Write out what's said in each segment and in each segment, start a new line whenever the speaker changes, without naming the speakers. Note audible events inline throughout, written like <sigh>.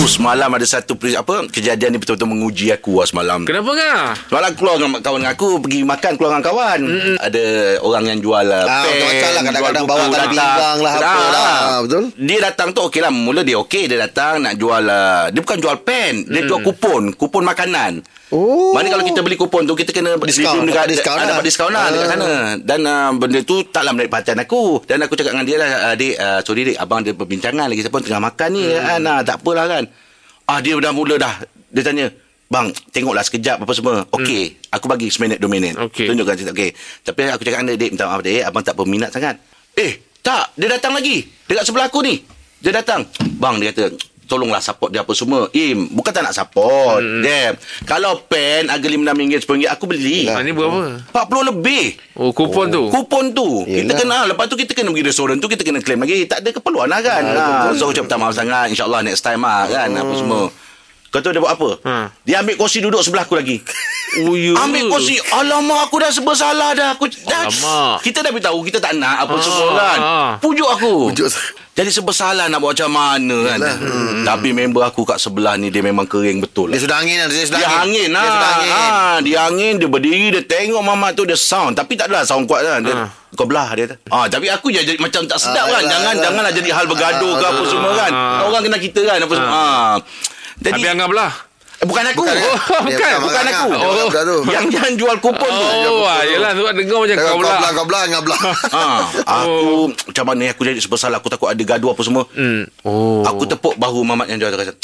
Tu semalam ada satu peri- apa kejadian ni betul-betul menguji aku lah semalam.
Kenapa ngah?
Semalam keluar dengan kawan aku pergi makan keluar dengan kawan. Mm-mm. Ada orang yang jual uh,
Ah,
pen,
macam-macam lah. Kadang-kadang
jual
bawa
buku
tali
datang.
pinggang lah, apa
Ah,
lah.
ah.
Betul?
Dia datang tu okey lah. Mula dia okey dia datang nak jual uh, dia bukan jual pen, dia jual kupon, kupon makanan.
Oh.
Mana kalau kita beli kupon tu kita kena
Diskaun,
dekat
dapat diskaun
ah,
lah.
dapat diskaun lah dekat
Ah.
sana. Dan uh, benda tu taklah menarik perhatian aku. Dan aku cakap dengan dia lah, "Adik, uh, sorry dik, abang ada perbincangan lagi siapa tengah makan ni kan. Ah, tak apalah kan." Ah dia dah mula dah. Dia tanya, "Bang, tengoklah sekejap apa semua." Okey, aku bagi seminit dua minit.
Okey.
Tunjukkan cerita. Okey. Tapi aku cakap dengan dia, "Dik, minta maaf dik, abang tak berminat sangat." Eh, tak, dia datang lagi. Dekat sebelah aku ni. Dia datang. Bang, dia kata, tolonglah support dia apa semua. Im, bukan tak nak support. Hmm. Dia, kalau pen harga RM5, RM10, aku beli.
Ah, ni berapa?
40 lebih.
Oh, kupon tu.
Kupon tu Yelah. Kita kena Lepas tu kita kena pergi restoran tu Kita kena claim lagi Tak ada keperluan lah kan ha, So aku cakap minta maaf sangat InsyaAllah next time lah kan Apa semua Kau tahu dia buat apa
Ha.
Dia ambil kursi duduk sebelah aku lagi
Oh, ya.
Ambil kursi Alamak aku dah serba salah dah aku dah,
Alamak.
Kita dah beritahu Kita tak nak apa
Ah,
semua kan
ah.
Pujuk aku
Pujuk.
Jadi serba salah Nak buat macam mana kan hmm. Tapi member aku kat sebelah ni Dia memang kering betul
Dia sudah angin lah. Dia sudah
dia angin lah.
Dia sudah angin.
Ha, dia angin, dia berdiri, dia tengok mamat tu, dia sound. Tapi tak adalah sound kuat kan. Dia,
Ha.
Kau belah dia. kata. Ah, tapi aku je jadi macam tak sedap
Ah,
kan.
yalah,
Jangan
yalah.
janganlah jadi hal bergaduh ke
Ah,
apa
betul.
semua kan.
Ah.
Orang kena kita kan apa semua. Ah. Jadi
Habis anggap lah.
eh, bukan aku.
Bukan,
Oh, <laughs> bukan, bukan
marah
aku.
Dia
Oh.
Yang yang jual kupon tu.
Oh, ah, yelah. Sebab dengar macam
Kau belah,
pula.
kau belah, kau belah.
Ha, <laughs> <laughs> aku macam mana aku jadi sebab salah aku takut ada gaduh apa semua.
Hmm. Oh.
Aku tepuk bahu mamat yang jual tu kata,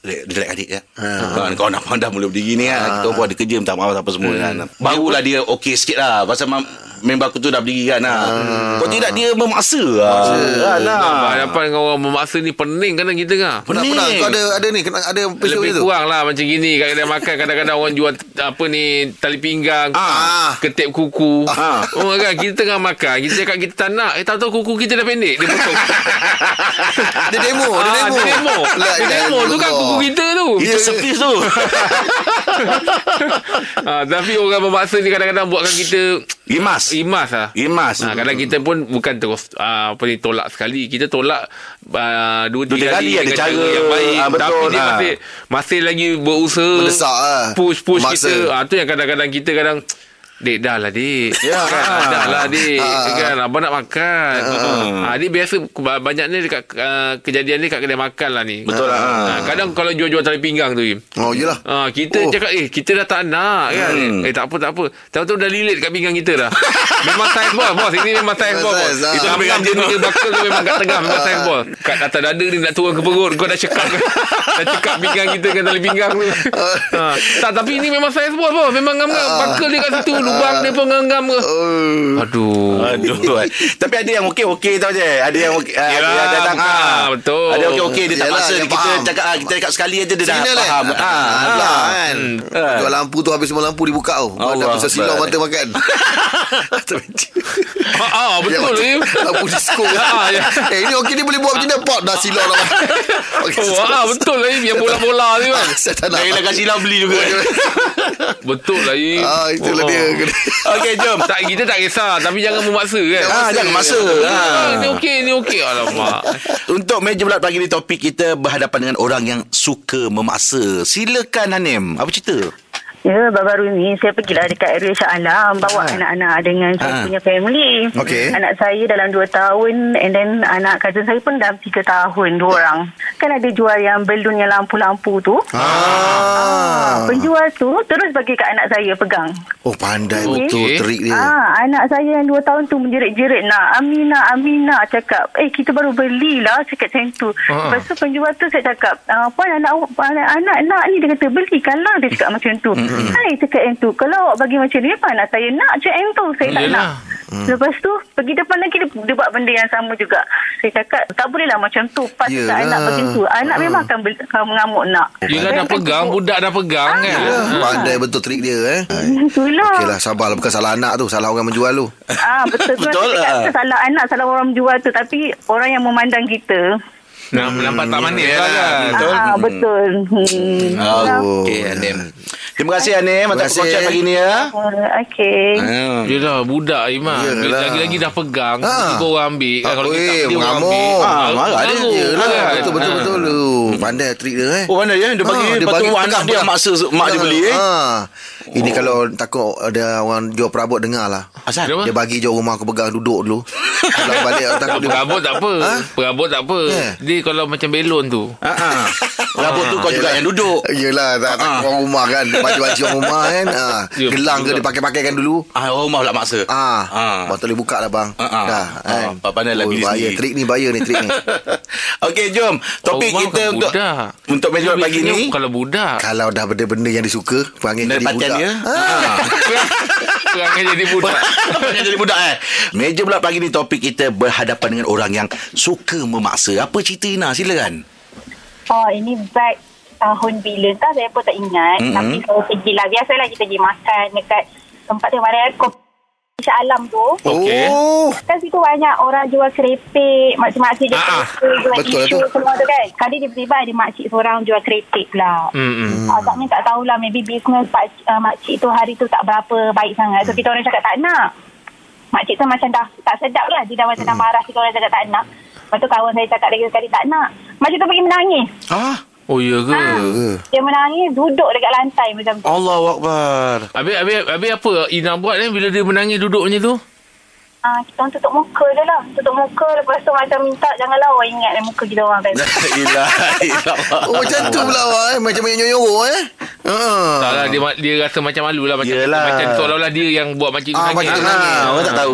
Relax, adik ya. Ha. Kau nak pandang mula berdiri ni kan. Kita pun ada kerja minta maaf apa semua kan. Barulah dia okey sikit lah. Pasal mam- member aku tu dah berdiri kan. Ha. Kau tidak dia memaksa lah. Kan, ha.
dapat dengan orang memaksa ni pening kadang kita kan.
Pernah,
Pening.
pernah. Kau ada, ada ni, kena, ada peristiwa
Lebih
tu.
kurang lah macam gini kedai makan kadang-kadang orang jual apa ni tali pinggang,
Ah.
ketip kuku.
Ah.
Oh kan kita tengah makan, kita cakap kita tak nak, eh tahu-tahu kuku kita dah pendek, dia potong. <laughs>
Dia demo, dia
Ah,
demo.
dia demo. Dia demo tu kan kuku kita tu.
Itu servis tu. <laughs>
ah, tapi orang memaksa ni kadang-kadang buatkan kita
Imas.
imas lah.
Imas.
Ha, kadang kita pun bukan terus uh, apa ni tolak sekali. Kita tolak uh, dua tiga kali
ada cara.
yang baik.
Ah, betul,
Tapi dia
ah.
masih masih lagi berusaha
Mendesak lah.
push push kita. Ah tu yang kadang-kadang kita kadang Dek dah lah dek
Ya.
kan, ah, Dah lah dek
Ah.
kan, Abang nak makan ah. Dia biasa Banyak ni dekat uh, Kejadian ni kat kedai makan lah ni
Betul lah.
ah, Kadang kalau jual-jual tali pinggang tu.
Oh, yelah.
Ah, kita
Oh.
cakap eh kita dah tak nak kan.
Hmm.
Eh tak apa tak apa. Tahu-tahu dah lilit kat pinggang kita dah. <laughs> memang saiz ball bos. Ini memang saiz ball bos.
Ah.
Itu memang dia punya bakal tu memang kat tengah memang saiz ball. Kat atas dada ni nak turun ke perut kau dah cekap <laughs> dah cekap pinggang kita dengan tali pinggang tu. ha. Tak tapi ini memang saiz ball bos. Memang ngam-ngam bakal dia kat situ lubang dia pun ngam-ngam ke.
Oh.
Aduh.
Aduh. <laughs> Tapi ada yang okey-okey tau je. Ada yang okey. ah, Ada yang datang. ah.
Betul.
Ada okey-okey. Dia tak paksa. Kita
faham.
cakap, ah, kita cakap sekali aja dia dah
kan?
faham.
Ah,
Ah, ah.
kan.
Ah.
Jual lampu tu habis semua lampu dibuka tau. Ada pasal silau mata makan. <laughs>
Ah, ah betul
Ya,
Im. <laughs>
Lampu disco.
Ah, ya.
Eh, ini okey ni boleh buat macam ni. Pot dah silau dah. Okey,
Oh, ah, betul lah. Yang bola-bola tu kan.
Saya tak nak.
Lain lah kasih lah beli juga.
Betul lah Im.
Ah, itulah
Oh.
dia. <laughs>
Okey, jom.
Tak kita tak kisah Tapi jangan memaksa kan
Ah, jangan maksa.
ah.
Ah.
Ni okey Ni okey Alamak
Untuk meja bulat pagi ni topik kita berhadapan dengan orang yang suka memaksa. Silakan Hanim. Apa cerita?
Ya, baru-baru ni saya pergilah dekat area Shah Alam bawa
Ha.
anak-anak dengan saya
Ha.
punya family.
Okey.
Anak saya dalam 2 tahun and then anak cousin saya pun dalam 3 tahun, dua orang. Kan ada jual yang balloon yang lampu-lampu tu.
Ah.
Penjual tu terus bagi kat anak saya pegang.
Oh, pandai
Okey.
betul trik dia.
Ah, anak saya yang 2 tahun tu menjerit-jerit nak Amina, Amina cakap, eh kita baru belilah cakap macam tu.
Ah.
Lepas tu penjual tu saya cakap, ah, puan anak anak, anak nak ni dia kata belikanlah dia cakap macam tu. Hai cakap yang tu, kalau awak bagi macam ni apa anak saya nak cakap yang tu, saya tak
Yelah.
nak. Lepas tu pergi depan lagi dia, dia buat benda yang sama juga. Saya cakap tak boleh lah macam tu. Pas
Yelah.
tak anak macam tu. Anak memang akan, bel- akan mengamuk nak.
Yelah dah pegang Budak dah pegang kan
Ah, Pandai betul trik dia eh. <laughs>
Itulah.
Okeylah sabarlah bukan salah anak tu, salah orang menjual tu.
Ah betul tu.
Betul
cakap,
lah.
tu salah anak, salah orang menjual tu tapi orang yang memandang kita.
Nampak tak manis lah kan
Betul.
Ah betul. Hmm.
Oh. Okey, Hanim. Terima kasih
Terima
Mantap
kasih.
perkongsian pagi ni ya.
Uh, okay.
Yelah budak Iman
Yelah.
Lagi-lagi dah pegang
Ha.
Tiba orang ambil
Ah,
Kalau kita beli orang
mengamuk.
ambil
Ah, marah dia.
Yelah,
Kan?
betul betul
Ha.
betul lu. Pandai trik dia eh.
Oh mana ya Dia bagi
Ah,
Lepas tu anak dia maksa Mak dia beli eh
Ha. Ini kalau takut ada orang jual perabot dengar lah.
Asal
Kenapa?
Dia bagi je rumah aku pegang duduk dulu. Pulang balik takut dia.
Perabot tak apa
Ha?
Perabot tak apa
Yeah.
Dia kalau macam belon tu
Ha ah. Rambut tu kau juga yang duduk
Yelah tak, tak
Ah.
orang rumah kan Baju-baju orang rumah kan ha.
Ya,
Gelang ke dia pakai-pakaikan dulu
Ah, orang rumah pula maksa.
Ah,
Ah.
Bang tak boleh buka lah bang
Ah, ah.
Dah kan
Ah, pandai lah
bahaya.
sendiri.
Trik ni bahaya ni trik ni <laughs>
Okey, jom. Topik kita
kan
untuk
budak.
untuk meja pagi ni.
Kalau budak
Kalau dah benda-benda yang disuka Panggil jadi budak
dia.
ha.
Ha.
Perangai jadi budak
Banyak jadi budak eh. Meja pula pagi ni topik kita berhadapan dengan orang yang suka memaksa. Apa cerita Ina? Silakan.
Oh, ini back tahun bila tak saya pun tak ingat. Mm-hmm. Tapi saya pergilah. Biasalah kita pergi makan dekat tempat yang mana kopi Shah Alam tu.
Okey.
Oh
Kan situ banyak orang jual kerepek, makcik-makcik jual
Ah, ah.
kerepek, jual
Betul tu.
semua tu kan. Kali tiba-tiba ada makcik seorang jual kerepek pula.
Hmm, hmm.
Hmm. Agaknya tak tahulah maybe business pak, uh, makcik tu hari tu tak berapa baik sangat. So kita orang cakap tak nak. Makcik tu macam dah tak sedap lah. Dia dah macam dah marah kita orang cakap tak nak. Lepas tu kawan saya cakap lagi sekali tak nak. Makcik tu pergi menangis.
Ah,
Oh ya ke
Dia menangis duduk dekat lantai macam tu.
Allahu akbar.
Habis, habis, habis apa Ina buat eh Bila dia menangis duduk macam tu
Ah, kita orang tutup muka je lah. Tutup muka lepas tu macam minta janganlah orang ingat muka kita orang kan.
La ilaha illallah.
Oh macam tu pula awak eh Macam banyak nyorok eh Ha.
Tak lah dia, dia rasa macam malu lah Macam,
Yelah.
macam seolah-olah dia yang buat makcik tu
Ah,
nangis
makcik tu
Ah.
nangis.
Ah, orang tak tahu.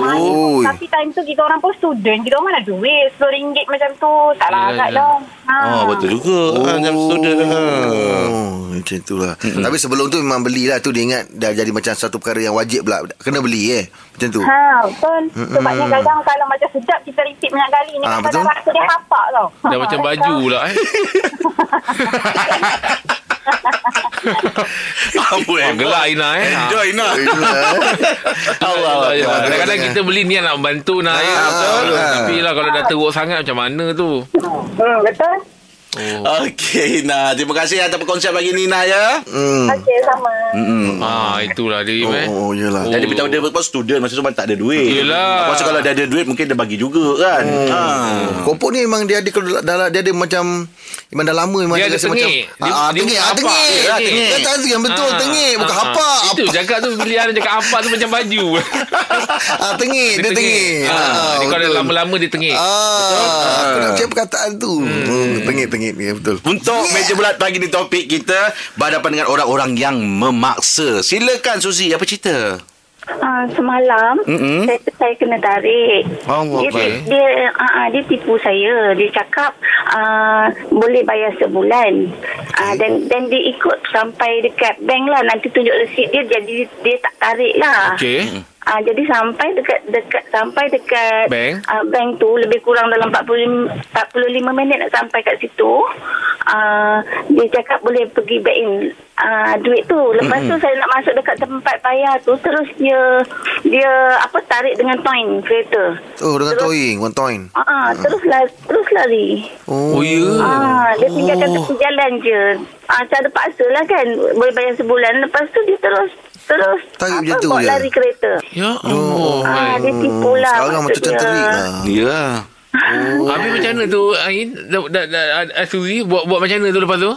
Tapi time tu kita orang pun student. Kita orang mana duit. RM10 macam tu. Tak larat
ya.
dah. Ha.
Oh, betul juga. Oh. Ah, jam student.
Oh, macam tu lah. Tapi sebelum tu memang belilah tu dia ingat dah jadi macam satu perkara yang wajib pula. Kena beli eh. Macam tu.
Ha, betul. Sebabnya kadang kalau macam sedap kita repeat banyak kali ni.
Ah,
kadang rasa dia hapak tau.
Dah macam baju pula eh <laughs>
Apa
Oh, gelak Ina eh
Enjoy Ina. <laughs>
Allah ya. Kadang-kadang kita beli ni nak membantu nak ya.
Ah,
betul.
ah.
Tapi lah kalau dah teruk sangat macam mana tu.
Hmm, betul.
Oh.
Okey Ina. Terima kasih atas perkongsian pagi ni Ina ya.
Hmm.
Okey, sama.
Hmm.
Ah itulah dia
Oh,
eh.
oh, yelah.
Oh.
Jadi beritahu dia pun student masa tu memang tak ada duit.
Yelah.
Masa kalau dia ada duit mungkin dia bagi juga kan. Ha.
Kopok ni memang dia ada dah dia ada macam memang dah lama memang
Dia ada tengik.
macam
Dia-
ah,
dia
tengik ah
hapak.
tengik.
Dia
Ah,
tengik.
Dia tak yang betul
Ah,
tengik bukan
ah,
hapak.
Itu cakap tu pilihan cakap apa tu macam baju.
Ah tengik dia tengik.
Ah, dia kalau
betul.
lama-lama dia tengik.
Ah, aku nak cakap perkataan tu. Hmm, tengik tengik ya betul.
Untuk meja bulat pagi ni topik kita berhadapan dengan orang-orang yang memaksa. Silakan Suzi, apa cerita?
Uh, semalam
Mm-mm.
saya, saya kena tarik.
Allah
dia, dia, uh, uh, dia tipu saya. Dia cakap uh, boleh bayar sebulan. Uh, dan dan dia ikut sampai dekat bank lah. Nanti tunjuk resit dia jadi dia tak tarik lah.
Okey.
Ah jadi sampai dekat dekat sampai dekat
Bank?
ah, bank tu lebih kurang dalam 45 45 minit nak sampai kat situ. Ah dia cakap boleh pergi back in ah duit tu. Lepas tu saya nak masuk dekat tempat bayar tu terus dia dia apa tarik dengan toin kereta.
Oh dengan towing, one toin.
Ah ah, terus lari, terus lari.
Oh
Oh,
ya.
Ah, dia tinggalkan
Oh.
tepi jalan je. Ah, cara paksa lah kan. Boleh bayar sebulan. Lepas tu dia terus terus
Tarik macam
apa,
tu
bawa
je.
lari kereta.
Ya Allah.
Ah, dia tipu lah
Sekarang macam
maksudnya.
terik lah.
Ya.
Oh. Habis macam mana tu Ain? Dah, dah, dah, dah, Suzi buat buat macam mana tu lepas tu?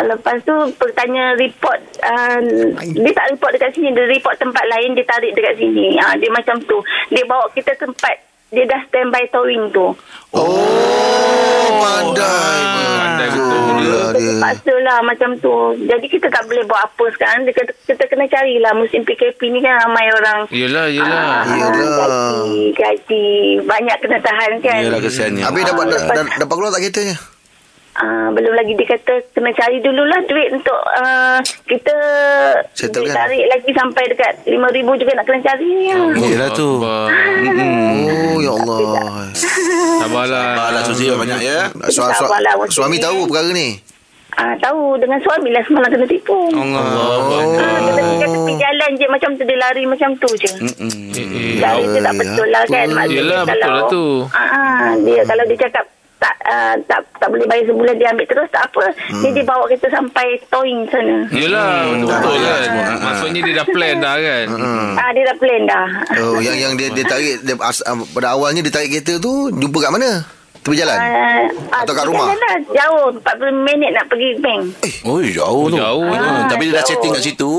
Lepas tu bertanya report uh, Dia tak report dekat sini Dia report tempat lain Dia tarik dekat sini ha, Dia macam tu Dia bawa kita tempat Dia dah standby towing tu
Oh, pandai.
pandai betul
Betul
dia.
lah.
Terpaksa lah macam tu Jadi kita tak boleh buat apa sekarang dia, kata, Kita kena carilah Musim PKP ni kan Ramai orang
Yelah, yelah.
ah,
Yelah.
Gaji Gaji Banyak kena tahan kan
Yalah kesiannya.
Habis dapat dah, dah, dapat keluar tak keretanya?
Ah, belum lagi dia kata kena cari dululah duit untuk uh, kita
Settle
duit
kan?
tarik lagi sampai dekat RM5,000 juga nak kena cari ya.
Yelah tu.
Oh, ya Allah. <laughs>
Sabarlah.
Alah Suzi banyak ya.
Su- su-
Sabarlah,
suami tahu perkara ni?
Ah, tahu dengan suami lah semalam kena tipu.
Allah.
Ah, kita tinggal tepi jalan je macam tu dia lari macam tu je.
Eh.
Lari dia tak betul lah kan.
Yelah, betul
kalau,
lah tu.
Ah, dia kalau dia cakap tak uh, tak tak boleh bayar sebulan dia ambil terus tak apa. Hmm. Dia dia bawa kita sampai towing sana.
Yelah Betul-betul
Hmm.
kan
semua.
Maksudnya dia dah plan dah kan
Hmm.
Ah dia dah plan dah.
Oh, yang yang dia dia tarik dia, as, uh, pada awalnya dia tarik kereta tu jumpa kat mana? Tepi jalan.
Uh,
Atau kat rumah?
Lah, jauh 40 minit nak pergi bank.
Oh, jauh tu.
Jauh tu.
Ah, tapi dia dah
jauh.
setting kat situ.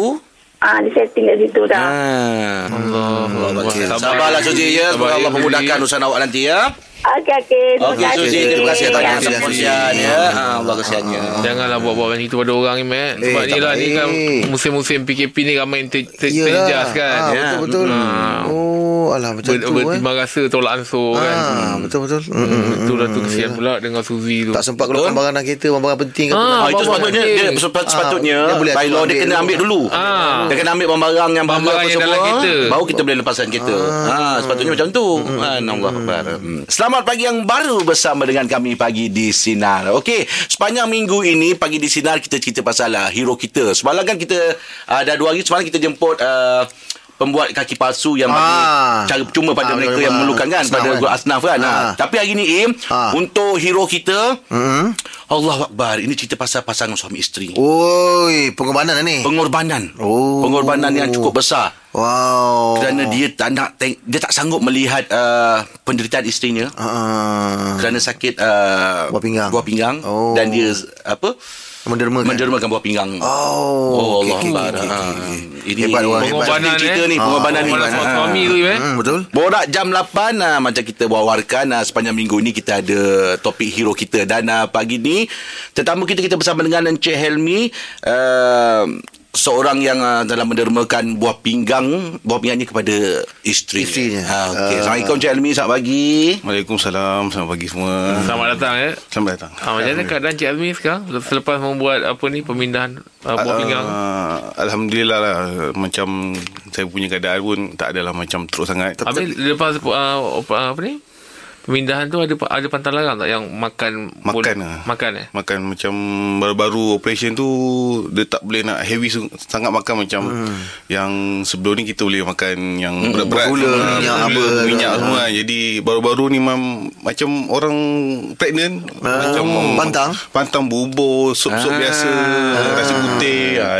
Ah dia setting kat situ dah.
Ah.
Allah.
Sabarlah Suzy ya. Semoga Allah memudahkan urusan awak nanti ya.
Okey okey. Terima
Okey
kasih.
Suzy, terima kasih atas
Terima kasih.
ya. Ah, Allah kasihannya.
Janganlah buat-buat macam itu pada orang ni Mat Sebab
Eh,
ni
tak
lah ni kan. Musim-musim PKP ni ramai yang ter, ter,
Iyalah.
terjejas kan
Ah,
Ya.
betul betul.
Hmm.
Oh, alah macam
Ber,
tu eh.
Bertimbang rasa tolak ansur kan
Ah, betul betul. Hmm, hmm,
Hmm, Itulah tu
hmm,
kesian
iyalah.
pula dengan Suzy tu
Tak sempat keluarkan barang dalam kereta, barang penting ke
Ah.
Ah, itu
Bawa
sepatutnya dia sepat- sepatutnya
dia
by law dia
ambil
kena
dulu.
ambil dulu.
Ah.
Dia kena ambil barang-barang yang
Barang yang
semua.
dalam kereta.
Baru kita boleh lepaskan kereta. Ha, sepatutnya macam tu. Ha, Allah Akbar. Selamat pagi yang baru bersama dengan kami pagi di Sinar. Okey, sepanjang minggu ini pagi di Sinar kita cerita pasal hero kita. Semalam kan kita uh, dah dua hari semalam kita jemput uh, pembuat kaki palsu yang bagi
Ah.
cara percuma pada
Ah,
mereka yang memerlukan kan
Asnaf
pada
kan?
guru asnaf kan. Ha.
Ah.
Tapi hari ni Im
Ah.
untuk hero kita
Hmm.
Allah Akbar Ini cerita pasal pasangan suami isteri
Oi, pengorbanan lah ni.
Pengorbanan
Oh.
Pengorbanan yang cukup besar
Wow.
Kerana dia tak nak Dia tak sanggup melihat uh, Penderitaan isterinya
Ah.
Kerana sakit uh,
Buah pinggang.
Buah pinggang
Oh.
Dan dia Apa
Menderma kan?
Mendermakan buah pinggang
Oh,
Oh Allah
okey,
Akbar
okey,
Ah,
okey.
Ini
Hebat orang, hebat.
Pengorbanan
cerita
eh.
ni Pengorbanan ni
Pengorbanan
Ah.
suami tu eh
Hmm, betul.
Borak jam 8 uh, Macam kita bawakan uh, Sepanjang minggu ini Kita ada Topik hero kita Dan uh, pagi ni Tetamu kita Kita bersama dengan Encik Helmi uh, Seorang yang uh, Dalam mendermakan Buah pinggang Buah pinggangnya kepada Isteri
Isterinya.
ha, okay.
Ah.
Assalamualaikum Encik Helmi Selamat pagi
Waalaikumsalam. Selamat pagi semua.
Selamat datang ya
Selamat datang.
Ah, macam mana keadaan Cik Azmi sekarang Selepas membuat apa ni Pemindahan uh, buah pinggang
Uh, Alhamdulillah lah Macam Saya punya keadaan pun Tak adalah macam teruk sangat
Habis lepas uh, apa, apa ni Pemindahan tu ada ada pantang larang tak yang makan
Makan
boleh-
lah
Makan eh
Makan macam Baru-baru operation tu Dia tak boleh nak heavy Sangat makan macam Yang sebelum ni kita boleh makan Yang berat-berat
Bergula,
Ah,
minyak apa.
Minyak semua Jadi baru-baru ni mam, Macam orang pregnant
Ah,
Macam
pantang?
Pantang bubur Sup-sup
Ah.
biasa ah,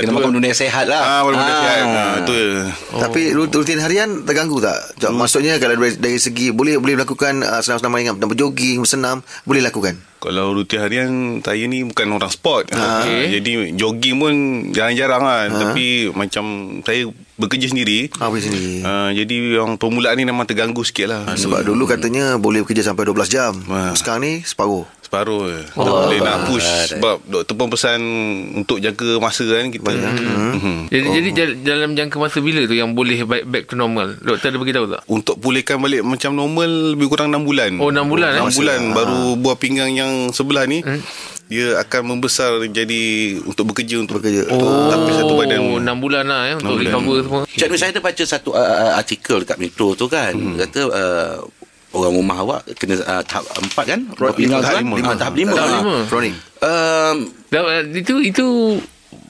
Kena makan benda yang sehat lah
Ah, baru benda
Ah.
sihat. Ah, tu je.
Tapi rut- rutin harian terganggu tak? Hmm. Maksudnya kalau dari, dari segi boleh boleh melakukan uh, senam-senam ringan, dan berjoging, bersenam, boleh lakukan.
Kalau rutin harian Saya ni bukan orang sport
Ah. Okey.
Jadi jogging pun Jarang-jarang lah Tapi macam Saya bekerja sendiri
Apa sini?
uh, Jadi yang permulaan ni Memang terganggu sikit lah
Sebab dulu katanya boleh bekerja sampai 12 jam.
Ah.
Sekarang ni separuh.
Separuh je Tak boleh nak push Sebab doktor pun pesan Untuk jaga masa kan kita Mhm.
Jadi jadi jal- dalam jangka masa bila tu yang boleh back, back to normal? Doktor ada bagi tahu tak?
Untuk pulihkan balik Macam normal Lebih kurang 6 bulan
Oh, enam bulan, eh?
6 bulan Baru buah pinggang yang sebelah ni Dia akan membesar Jadi Untuk bekerja Untuk
Bekerja.
oh. Tapi satu badan
Oh, 6 bulan lah eh, untuk
Enam bulan.
recover semua.
Cik Nur, saya ada baca satu uh, artikel dekat Metro tu kan. Hmm. Kata uh, orang rumah awak kena uh, tahap empat kan? Buah pinggang tu
tahap
kan?
lima.
Lima,
Ah,
tahap lima.
tahap
Ah.
lima.
Chronic.
Um,
eh, itu itu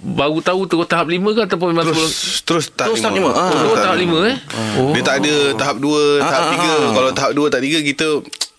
baru tahu terus tahap 5 ke ataupun memang sebelum
Terus Terus tahap
Terus tahap
lima.
lima. Ah.
Oh, terus tahap 5 eh? Oh.
Dia tak ada tahap 2 Tahap 3 Kalau tahap 2 tahap 3 Kita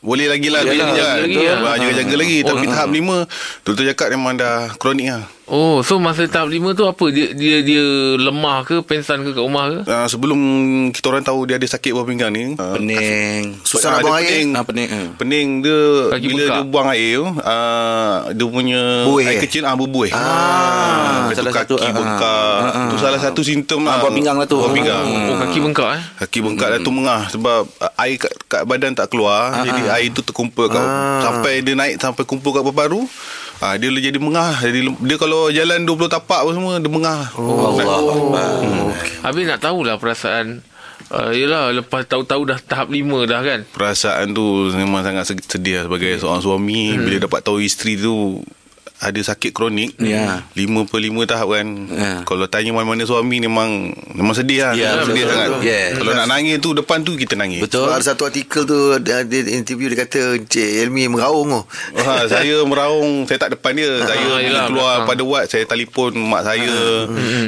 Boleh lagi lah
Boleh
Jaga-jaga
lah, lagi lah.
Ah, Jaga-jaga lagi
Oh,
Tapi
ah.
tahap 5 Doktor cakap memang dah Kronik lah
Oh, so masa tahap 5 tu apa? Dia dia dia lemah ke, pensan ke kat rumah ke?
uh, Sebelum Kita orang tahu Dia ada sakit buah pinggang ni uh,
pening.
Susah nak
Ah,
buang air.
pening.
Ah, pening. Hmm.
Pening dia
Kaki
Bila
bengkak.
dia buang air tu uh, Dia punya
Buih,
Air
eh?
kecil ah, Berbuih
Ah,
tu
salah satu,
kaki
ah,
bengkak
ah,
Itu salah satu simptom
Ah, buah pinggang lah tu.
Buah pinggang
Oh, kaki bengkak eh?
Kaki bengkak dah tu mengah Sebab uh, air kat, kat badan tak keluar Jadi air tu terkumpul kat, Sampai dia naik Sampai kumpul kat paru Ah dia jadi mengah jadi dia kalau jalan 20 tapak apa semua dia mengah.
Oh, Allah Akbar.
Habis nak tahulah perasaan uh, Yelah lepas tahu-tahu dah tahap 5 dah kan
Perasaan tu memang sangat se- sedih sebagai seorang suami hmm. bila dapat tahu isteri tu ada sakit kronik
Ya.
lima per lima tahap kan
Ya.
kalau tanya mana-mana suami memang memang sedih lah
Ya,
sedih
betul,
sangat
betul. Yeah.
kalau nak nangis tu depan tu kita nangis
Betul.
Sebab ada satu artikel tu dia, dia interview dia kata Encik Elmi meraung tu.
Ha, saya meraung Saya tak depan dia Saya
Ah,
bila
yelah,
keluar
belakang.
pada wad Saya telefon mak saya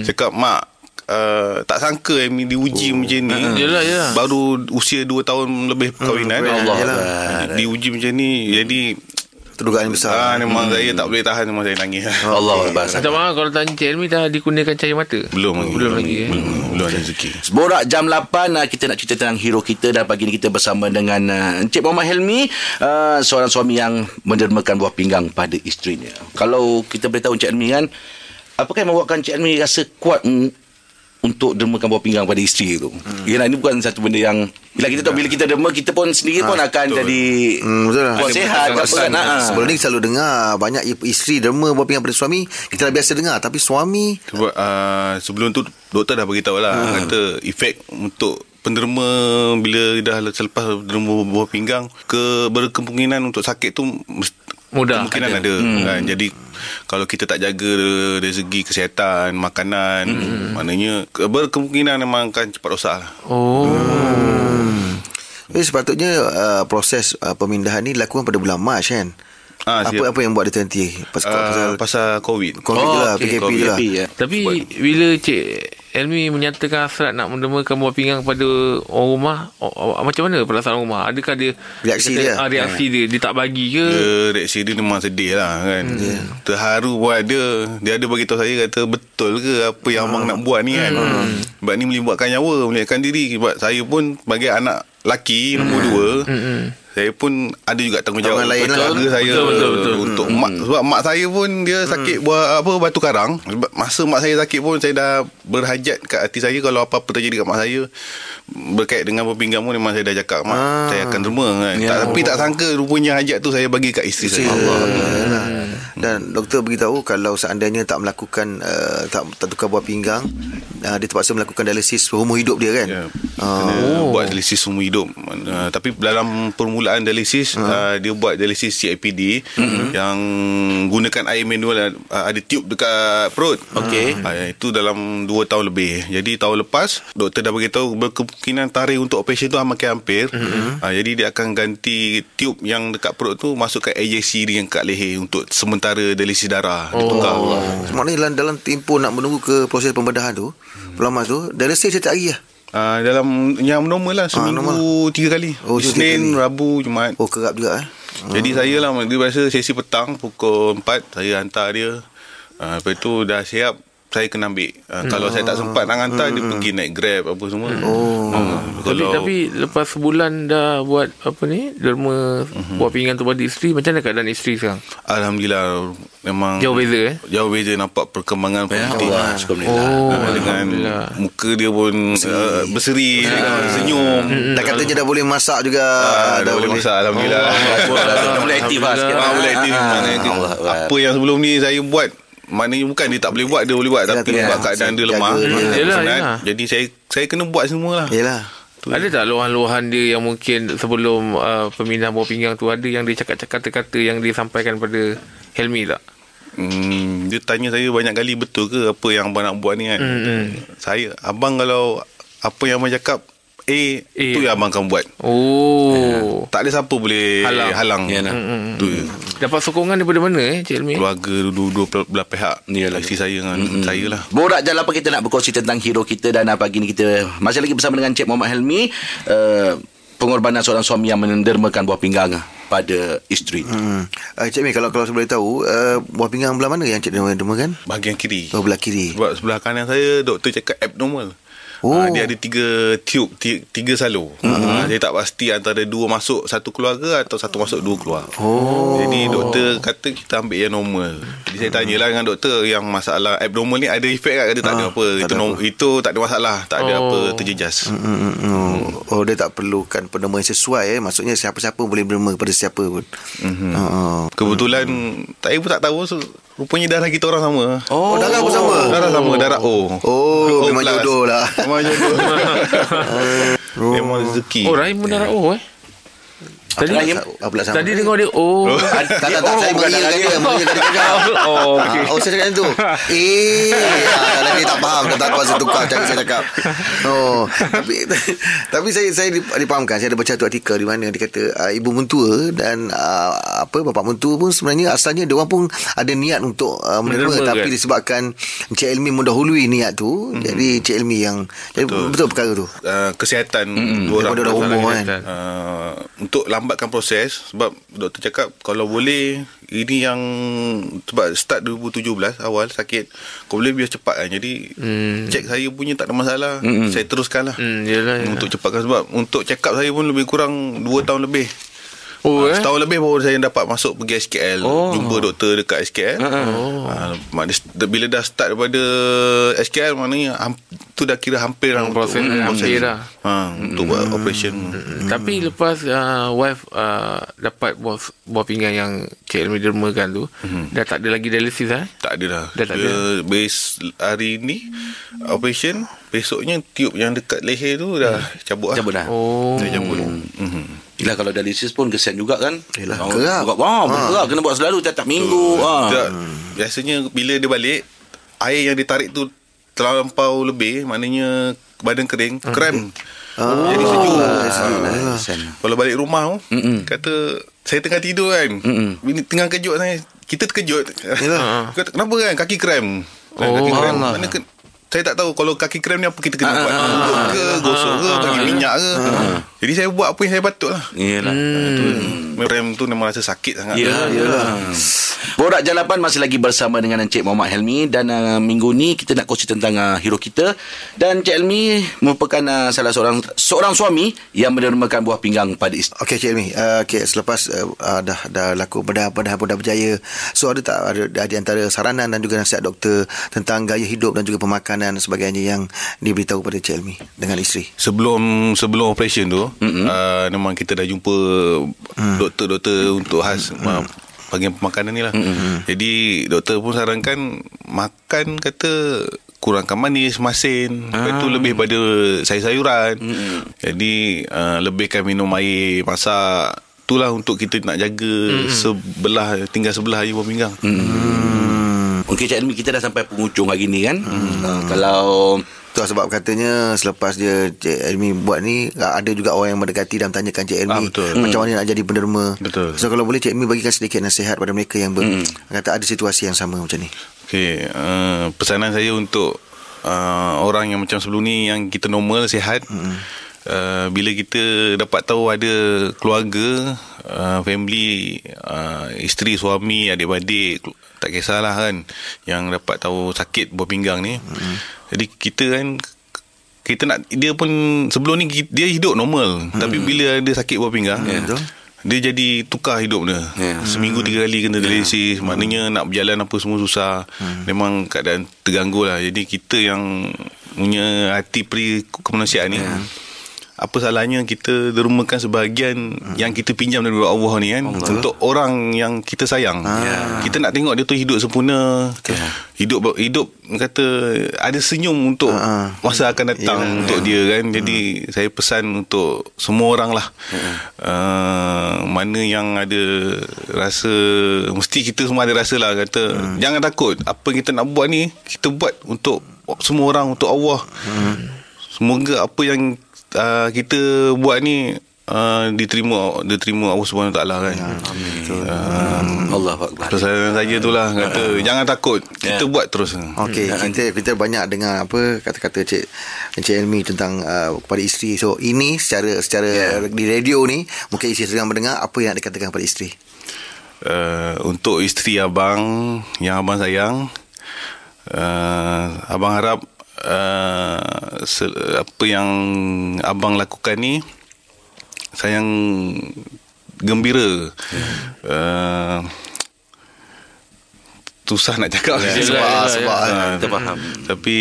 Cakap mak Uh, tak sangka Amy diuji macam ni
Yelah, yelah.
Baru usia 2 tahun lebih perkahwinan
Allah
Yelah.
Akbar.
Diuji macam ni Jadi
Terdugaan besar.
Ah, memang saya tak boleh tahan memang saya nangis.
Allah.
Minta maaf kalau tanya Cik Elmi dah dikurniakan cahaya mata.
Belum lagi.
Belum lagi eh.
Belum, belum ada rezeki.
Borak jam 8 uh, kita nak cerita tentang hero kita dan pagi ni kita bersama dengan uh, Encik Muhammad Helmi uh, seorang suami yang mendermakan buah pinggang pada isterinya. Kalau kita beritahu Encik Helmi kan apakah yang membuatkan Encik Helmi rasa kuat mm, untuk dermakan buah pinggang pada isteri tu. Hmm. Yalah ini bukan satu benda yang bila kita tahu bila kita derma kita pun sendiri pun akan
betul.
jadi
Hmm, betul lah.
sihat apa kan. Ha.
Sebelum ni selalu dengar Banyak isteri derma buah pinggang pada suami Kita dah biasa dengar Tapi suami
Sebab uh, sebelum tu doktor dah beritahu lah
Ah.
kata efek untuk penderma bila dah selepas derma buah pinggang ke berkemungkinan untuk sakit tu mest-
Mudah,
kemungkinan
ada.
ada, ada kan jadi kalau kita tak jaga dari segi kesihatan makanan
Hmm.
maknanya ke- berkemungkinan memang akan cepat rosak lah
Oh.
Jadi sepatutnya uh, Proses uh, pemindahan ni Dilakukan pada bulan Mac kan
Ah,
Apa
siap.
apa yang buat dia terhenti Pasal,
uh,
pasal
pasal covid
Covid je lah
okey,
PKP je lah
ya.
Tapi bila Cik Elmi menyatakan hasrat nak mendermakan buah pinggang kepada orang rumah, o, o, macam mana perasaan orang rumah? Adakah dia
Reaksi
dia,
dia?
ah, reaksi dia? Dia tak bagi ke?
dia reaksi dia memang sedih lah kan? Terharu buat dia. Dia ada bagi tahu saya kata betul ke apa yang abang nak buat ni kan? Sebab ni melibatkan nyawa melibatkan diri. Sebab saya pun bagi anak laki nombor dua saya pun ada juga tanggungjawab.
Lain
untuk
lah.
saya
Betul, betul, betul.
untuk mak sebab mak saya pun dia sakit buat apa batu karang. Sebab masa mak saya sakit pun saya dah berhajat kat hati saya kalau apa-apa terjadi kat mak saya berkait dengan berpinggang pun memang saya dah cakap mak
Ah.
saya akan derma kan.
Ya.
tak, tapi tak sangka rupanya hajat tu saya bagi kat isteri saya.
Allah. Dan doktor beritahu kalau seandainya tak melakukan uh, tak tak tukar buah pinggang, uh, dia terpaksa melakukan dialisis seumur hidup dia kan.
Ya,
Ah.
kena buat dialisis seumur hidup. Uh, tapi dalam permulaan dialisis, uh, dia buat dialisis CIPD yang gunakan air manual uh, ada tube dekat perut.
Okey.
Uh, itu dalam 2 tahun lebih. Jadi tahun lepas doktor dah beritahu berkemungkinan tarikh untuk operasi tu makin hampir. Uh, jadi dia akan ganti tube yang dekat perut tu masuk ke AJC yang kat leher untuk sementara dialisis darah ditukar.
Maknanya dalam, dalam tempoh nak menunggu ke proses pembedahan tu, pelamas tu, dialisis setiap hari lah.
Uh, dalam yang normal lah seminggu
normal.
tiga kali.
Oh, tiga
Isnin,
kali.
Rabu, Jumaat.
Oh, kerap juga eh.
Jadi saya lah Dia biasa sesi petang Pukul 4 Saya hantar dia uh, Lepas tu dah siap Saya kena ambil uh, Kalau saya tak sempat nak hantar Dia pergi naik grab Apa semua oh. uh,
Tapi, tapi lepas sebulan dah buat apa ni derma buah pinggang tu pada isteri macam mana keadaan isteri sekarang?
Alhamdulillah Memang
Jauh beza eh?
Jauh beza nampak perkembangan
Ya
positif
Allah, Alhamdulillah.
Oh,
Uh, dengan
Alhamdulillah.
muka dia pun uh, berseri, senyum.
Dah katanya dah boleh masak juga.
Ah, dah boleh masak Alhamdulillah.
Oh, dah boleh aktif lah sikit.
Ah, boleh aktif
Ah, Akbar.
Apa yang sebelum ni saya buat Maknanya bukan dia tak boleh buat Dia boleh buat Tapi sebab
ya.
keadaan dia lemah penat.
yelah.
Jadi saya saya kena buat semua lah
Yelah.
Ada tak luahan-luahan dia yang mungkin sebelum uh, pemindahan buah pinggang tu ada yang dia cakap-cakap kata-kata yang dia sampaikan pada Helmi tak?
hmm, Dia tanya saya banyak kali Betul ke apa yang abang nak buat ni kan Saya Abang kalau Apa yang abang cakap A,
A.
tu yang abang akan buat
Oh.
Tak ada siapa boleh
Halang.
halang,
Ya, nah.
Tu je.
Dapat sokongan daripada mana eh Cik Helmi?
Keluarga dua-dua belah pihak
Yalah.
Isteri saya dengan saya lah
Borak jalan apa kita nak berkongsi tentang hero kita dan uh, pagi ni kita masih lagi bersama dengan Cik Muhammad Helmi uh, pengorbanan seorang suami yang mendermakan buah pinggang pada isteri. Hmm.
Uh, Cik Mi, kalau kalau saya boleh tahu, uh, buah pinggang belah mana yang Cik Dema kan?
Bahagian kiri
Oh, belah kiri.
Sebab sebelah kanan saya Doktor cakap abnormal
Oh.
oh. dia ada tiga tube tiga, tiga salur mm-hmm. ha, Saya tak pasti Antara dua masuk Satu keluarga Atau satu masuk dua keluar
Oh.
Jadi doktor kata Kita ambil yang normal Jadi saya tanyalah dengan doktor Yang masalah abnormal ni Ada efek tak Ada tak ada
Ah,
apa
tak
itu,
ada
norm, itu tak ada masalah Tak ada
Oh.
apa terjejas
Hmm, hmm, hmm. Oh, dia tak perlukan penderma yang sesuai eh. Maksudnya siapa-siapa boleh berderma kepada siapa pun. Mm-hmm. Uh,
Kebetulan Saya pun tak tahu so, Rupanya darah kita orang sama
oh, darah pun sama.
Darah sama Darah O
Oh, memang
plus.
jodoh lah.
Memang jodoh <laughs> Memang rezeki
Oh, Rahim pun darah oh eh. Tadi
Rahim.
Apa pula sama?
tadi dengar dia oh.
Tak, tak, tak.
Oh,
saya mengira
darah
dia.
dia.
Mengira tadi <laughs>
oh, okey.
Ah, oh saya cakap macam tu Eh ah, Lagi tak faham Kata aku rasa tukar Cakap saya cakap Oh Tapi Tapi saya saya dip- dipahamkan Saya ada baca satu artikel Di mana dia kata uh, Ibu mentua Dan uh, Apa Bapak mentua pun Sebenarnya asalnya Dia orang pun Ada niat untuk uh, Menerima
Menerima,
Tapi
kan?
disebabkan Encik Elmi mendahului niat tu Jadi Encik Elmi yang Jadi betul, betul perkara tu
uh, Kesihatan mm
Daripada
dua orang
dah umur kan
uh, untuk lam, lambatkan proses sebab doktor cakap kalau boleh ini yang sebab start 2017 awal sakit kau boleh biar cepat kan jadi hmm. cek saya punya tak ada masalah hmm. saya teruskan lah
Hmm, yelah, yelah.
untuk cepatkan sebab untuk check up saya pun lebih kurang 2 tahun lebih
Oh,
Ah,
eh?
Setahun lebih baru saya dapat masuk pergi SKL
Oh.
Jumpa doktor dekat SKL oh. uh, Bila dah start daripada SKL Maknanya ham, Tu dah kira hampir lah
Hmm,
untuk,
proses-
untuk
hampir dah.
ha, Untuk buat operation
Hmm. Tapi lepas uh, wife uh, dapat buah, buah pinggang yang Cik Elmi dermakan tu, dah tak ada lagi dialisis eh?
Tak ada dah
Dah tak
Dia Base hari ni Operation Besoknya tiup yang dekat leher tu Dah cabut lah
Cabut dah.
Oh.
Dah cabut Mhm.
Yelah kalau dialisis pun kesian juga kan.
Yelah,
Ah,
kerap.
Wah, ha. kerap. Kena buat selalu tiap-tiap minggu. Ha.
Tak, Biasanya bila dia balik Air yang ditarik tu Terlampau lebih Maknanya Badan kering Krem Jadi sejuk
Kesian.
Kalau balik rumah tu
Mm-mm.
Kata Saya tengah tidur kan
Mm-mm.
Bini tengah kejut saya Kita terkejut <laughs> Kata, Kenapa kan kaki krem Kan,
Oh,
Kaki krem. Mana ke, saya tak tahu Kalau kaki krem ni apa kita kena buat. Duduk ke Gosok ke Bagi minyak ke. Jadi saya buat apa yang saya patut lah
Yelah.
Krem tu memang rasa sakit sangat.
Ya, ya. Borak Jalapan masih lagi bersama dengan Encik Muhammad Helmi. Dan uh, minggu ni kita nak kongsi tentang uh, hero kita. Dan Encik Helmi merupakan uh, salah seorang seorang suami yang mendermakan buah pinggang pada isteri.
Okey Cik Ilmi uh, okay, Selepas uh, uh, dah dah laku pada pada pun dah berjaya. So ada tak ada, ada di antara saranan dan juga nasihat doktor Tentang gaya hidup dan juga pemakanan dan sebagainya Yang diberitahu pada Cik Ilmi Dengan isteri
Sebelum sebelum operation tu mm-hmm. uh, memang kita dah jumpa mm. doktor-doktor untuk khas mm. bahagian pemakanan ni lah. Mm-hmm. Jadi doktor pun sarankan makan kata kurangkan manis, masin. Ah. Lepas tu lebih pada sayur-sayuran. Mm-hmm. Jadi uh, lebihkan minum air masak. Itulah untuk kita nak jaga mm-hmm. sebelah tinggal sebelah buah pinggang.
Hmm. Okey Cik Helmi kita dah sampai penghujung hari ni kan. Hmm. Uh, kalau
Tu lah sebab katanya Selepas dia Cik Ilmi buat ni uh, Ada juga orang yang mendekati Dan tanyakan Cik Ilmi
Ah, betul.
Macam mana nak jadi penderma
Betul.
So kalau boleh Cik Ilmi bagikan sedikit nasihat Pada mereka yang ber, Kata ada situasi yang sama macam ni
Okey, uh, pesanan saya untuk uh, orang yang macam sebelum ni yang kita normal, sihat. Mm. Uh, bila kita dapat tahu ada keluarga, uh, family, uh, isteri, suami, adik-beradik, tak kisahlah kan, yang dapat tahu sakit buah pinggang ni. Mm. Jadi kita kan kita nak dia pun sebelum ni dia hidup normal hmm. tapi bila dia sakit buah pinggang
Ya.
Betul.
dia jadi tukar hidup dia.
Ya.
Seminggu tiga kali kena dialisis. Maknanya nak berjalan apa semua susah. Memang keadaan terganggu lah. Jadi kita yang punya hati peri kemanusiaan ni. Apa salahnya kita dermakan sebahagian yang kita pinjam daripada Allah ni kan? Untuk orang yang kita sayang. Kita nak tengok dia tu hidup sempurna. Hidup hidup kata ada senyum untuk masa akan datang untuk dia kan. Jadi saya pesan untuk semua orang lah. Uh, mana yang ada rasa mesti kita semua ada rasa lah kata jangan takut. Apa yang kita nak buat ni kita buat untuk semua orang untuk Allah. Semoga apa yang uh, kita buat ni uh, diterima diterima Allah Subhanahu Taala kan. Amin. Uh,
Allah Akbar.
pesanan saya tu lah kata jangan takut kita
Ya.
buat terus.
Okey, kita kita banyak dengar apa kata-kata Cik Encik Elmi tentang uh, kepada isteri. So ini secara secara yeah. di radio ni mungkin isteri sedang mendengar apa yang dikatakan kepada isteri.
uh, untuk isteri abang yang abang sayang uh, abang harap uh, se- apa yang abang lakukan ni sayang gembira. Uh, susah nak cakap.
Yelah,
sebab
yelah,
sebab
yelah.
ah,
Kita faham.
tapi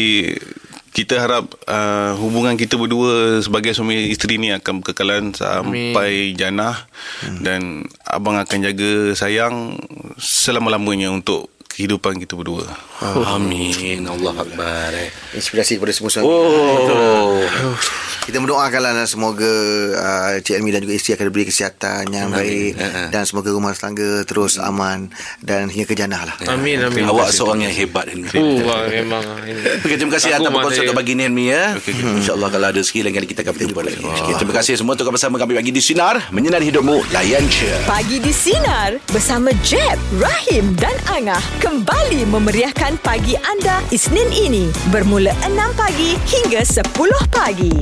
kita harap uh, hubungan kita berdua sebagai suami isteri ni akan berkekalan sampai jannah dan abang akan jaga sayang selama-lamanya untuk kehidupan kita berdua.
Amin. Allah Akbar. Eh.
Inspirasi kepada semua suami.
Oh.
Kita mendoakanlah semoga uh, Cik Elmi dan juga isteri akan diberi kesihatan yang baik
Ha, ha.
dan semoga rumah tangga terus aman dan hingga ke jannah lah.
Amin, amin.
Awak seorang yang hebat Helmi.
Oh, wah, memang. Ini. <laughs>
Okay, terima kasih
Aku
atas
masih-
pagi ni Helmi ya. Okay, InsyaAllah kalau ada rezeki lain kali kita akan berjumpa lagi. Okay, terima kasih semua tukar bersama kami pagi di Sinar. Menyinari hidupmu. Layan je.
Pagi di Sinar bersama Jeb, Rahim dan Angah kembali memeriahkan pagi anda Isnin ini bermula 6 pagi hingga 10 pagi.